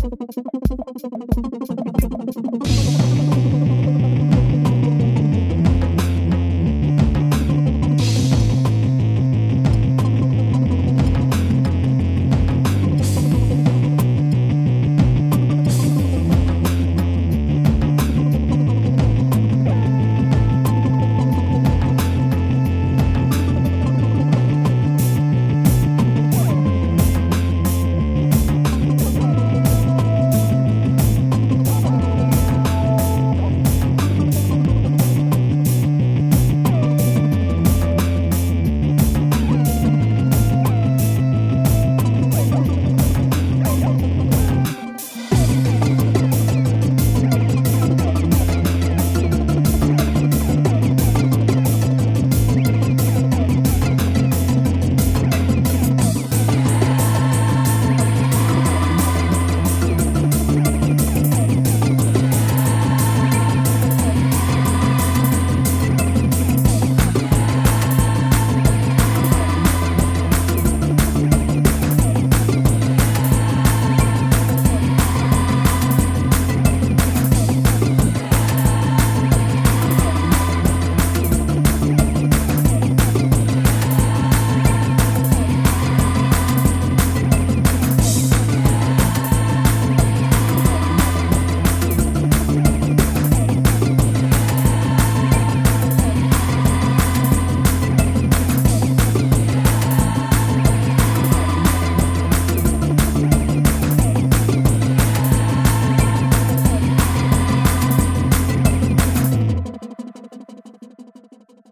フフフフ。